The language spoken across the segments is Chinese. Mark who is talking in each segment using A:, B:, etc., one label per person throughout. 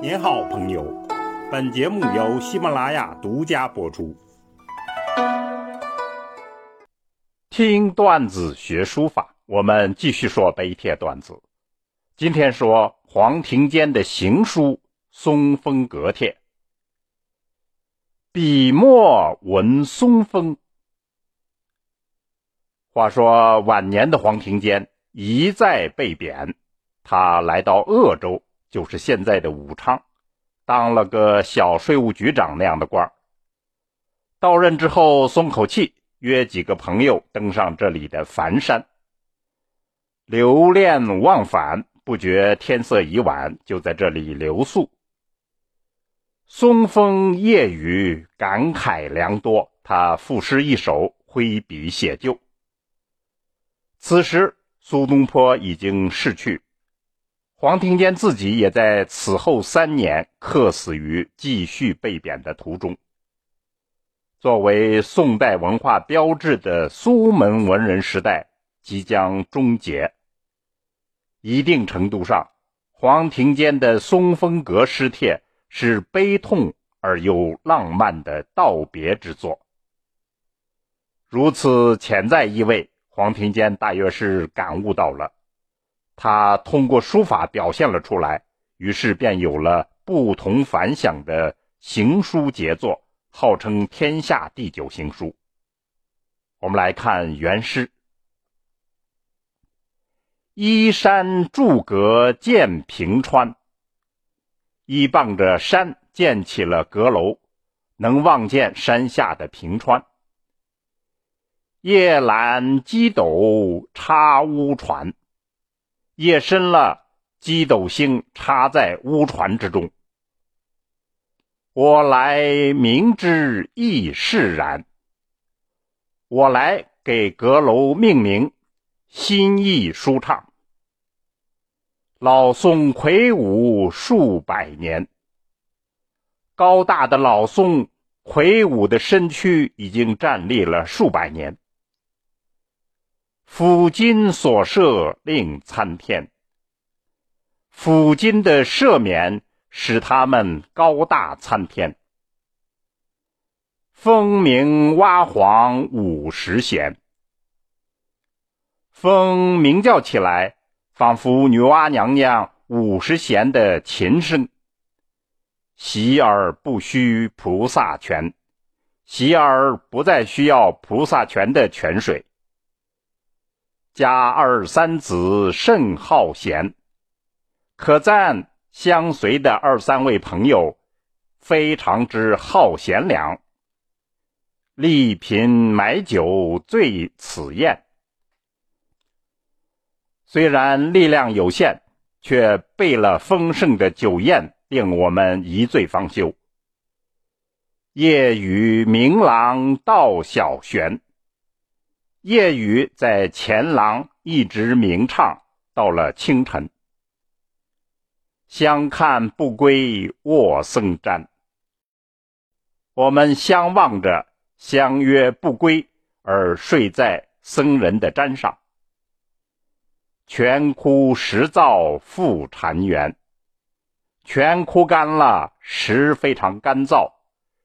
A: 您好，朋友。本节目由喜马拉雅独家播出。听段子学书法，我们继续说碑帖段子。今天说黄庭坚的行书《松风阁帖》。笔墨闻松风。话说晚年的黄庭坚一再被贬，他来到鄂州，就是现在的武昌。当了个小税务局长那样的官儿，到任之后松口气，约几个朋友登上这里的梵山，留恋忘返，不觉天色已晚，就在这里留宿。松风夜雨，感慨良多，他赋诗一首，挥笔写就。此时苏东坡已经逝去。黄庭坚自己也在此后三年客死于继续被贬的途中。作为宋代文化标志的苏门文人时代即将终结，一定程度上，黄庭坚的《松风阁诗帖》是悲痛而又浪漫的道别之作。如此潜在意味，黄庭坚大约是感悟到了。他通过书法表现了出来，于是便有了不同凡响的行书杰作，号称天下第九行书。我们来看原诗：依山筑阁建平川，依傍着山建起了阁楼，能望见山下的平川。夜阑鸡斗插乌船。夜深了，鸡斗星插在乌船之中。我来明之亦释然。我来给阁楼命名，心意舒畅。老松魁梧数百年，高大的老松，魁梧的身躯已经站立了数百年。抚今所设令参天，抚今的赦免使他们高大参天。风鸣蛙黄五十弦，风鸣叫起来，仿佛女娲娘娘五十弦的琴声。习而不需菩萨泉，习而不再需要菩萨泉的泉水。家二三子甚好贤，可赞相随的二三位朋友非常之好贤良。丽品买酒醉此宴，虽然力量有限，却备了丰盛的酒宴，令我们一醉方休。夜雨明廊道小轩。夜雨在前廊一直鸣唱，到了清晨。相看不归卧僧毡，我们相望着，相约不归，而睡在僧人的毡上。泉枯石燥复潺湲，泉枯干了，石非常干燥，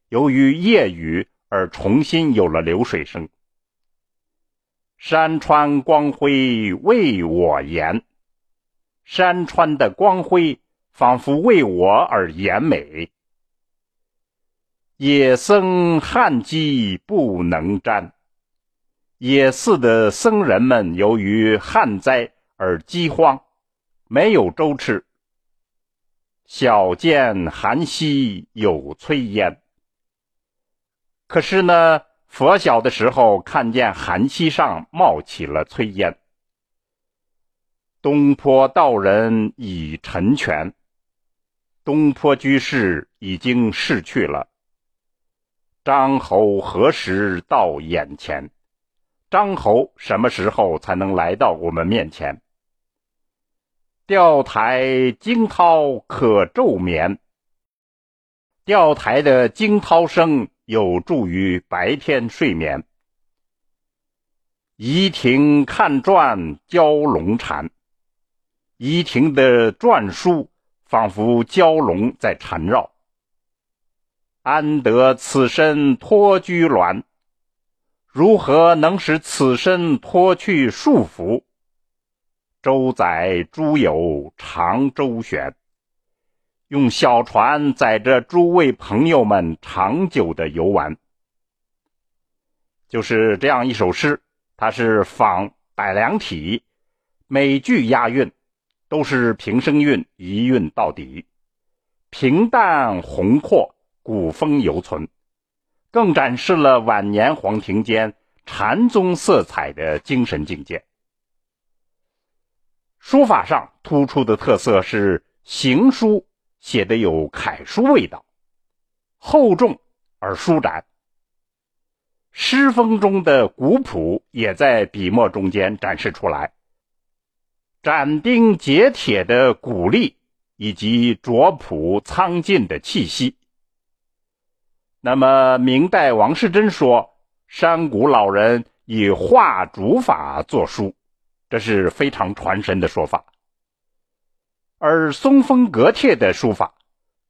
A: 由于夜雨而重新有了流水声。山川光辉为我颜，山川的光辉仿佛为我而颜美。野僧旱饥不能沾，野寺的僧人们由于旱灾而饥荒，没有粥吃。小见寒溪有炊烟，可是呢？佛小的时候，看见寒溪上冒起了炊烟。东坡道人已沉泉，东坡居士已经逝去了。张侯何时到眼前？张侯什么时候才能来到我们面前？钓台惊涛可昼眠，钓台的惊涛声。有助于白天睡眠。怡亭看篆蛟龙缠，怡亭的篆书仿佛蛟龙在缠绕。安得此身脱居鸾？如何能使此身脱去束缚？周载诸友长周旋，用小船载着诸位朋友们长久的游玩。就是这样一首诗，它是仿百梁体，每句押韵都是平声韵，一韵到底，平淡宏阔。古风犹存，更展示了晚年黄庭坚禅宗色彩的精神境界。书法上突出的特色是行书写的有楷书味道，厚重而舒展。诗风中的古朴也在笔墨中间展示出来，斩钉截铁的鼓励以及拙朴苍劲的气息。那么，明代王世贞说，山谷老人以画竹法作书，这是非常传神的说法。而松风阁帖的书法，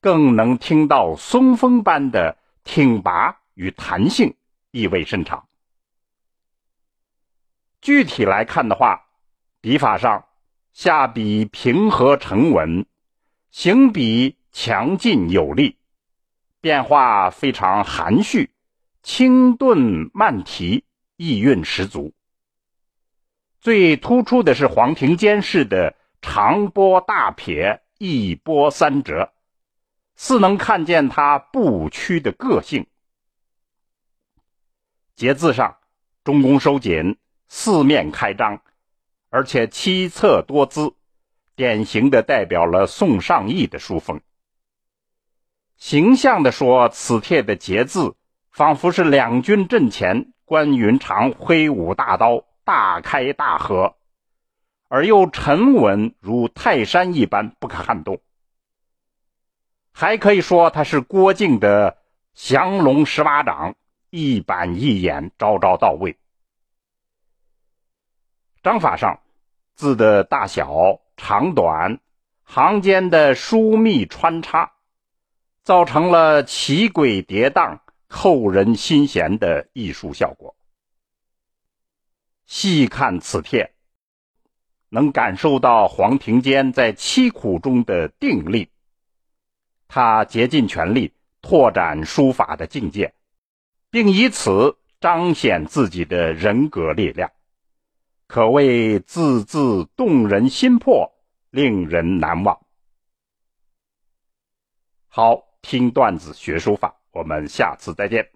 A: 更能听到松风般的挺拔与弹性，意味深长。具体来看的话，笔法上下笔平和沉稳，行笔强劲有力。变化非常含蓄，轻顿慢提，意韵十足。最突出的是黄庭坚式的长波大撇，一波三折，似能看见他不屈的个性。节字上，中宫收紧，四面开张，而且七侧多姿，典型的代表了宋尚义的书风。形象的说，此帖的节字仿佛是两军阵前，关云长挥舞大刀，大开大合，而又沉稳如泰山一般不可撼动。还可以说，他是郭靖的降龙十八掌，一板一眼，招招到位。章法上，字的大小、长短、行间的疏密穿插。造成了奇诡跌宕、扣人心弦的艺术效果。细看此帖，能感受到黄庭坚在凄苦中的定力。他竭尽全力拓展书法的境界，并以此彰显自己的人格力量，可谓字字动人心魄，令人难忘。好。听段子学书法，我们下次再见。